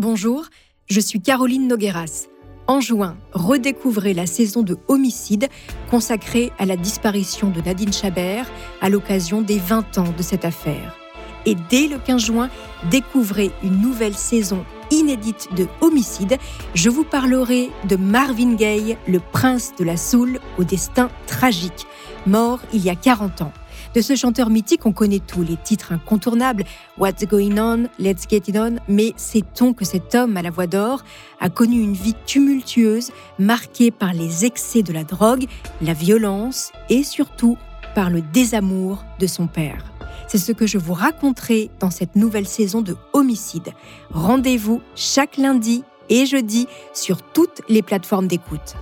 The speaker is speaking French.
Bonjour, je suis Caroline Nogueras. En juin, redécouvrez la saison de Homicide consacrée à la disparition de Nadine Chabert à l'occasion des 20 ans de cette affaire. Et dès le 15 juin, découvrez une nouvelle saison inédite de Homicide. Je vous parlerai de Marvin Gaye, le prince de la soul au destin tragique, mort il y a 40 ans. De ce chanteur mythique, on connaît tous les titres incontournables, What's Going On, Let's Get It On, mais sait-on que cet homme à la voix d'or a connu une vie tumultueuse, marquée par les excès de la drogue, la violence et surtout par le désamour de son père? C'est ce que je vous raconterai dans cette nouvelle saison de Homicide. Rendez-vous chaque lundi et jeudi sur toutes les plateformes d'écoute.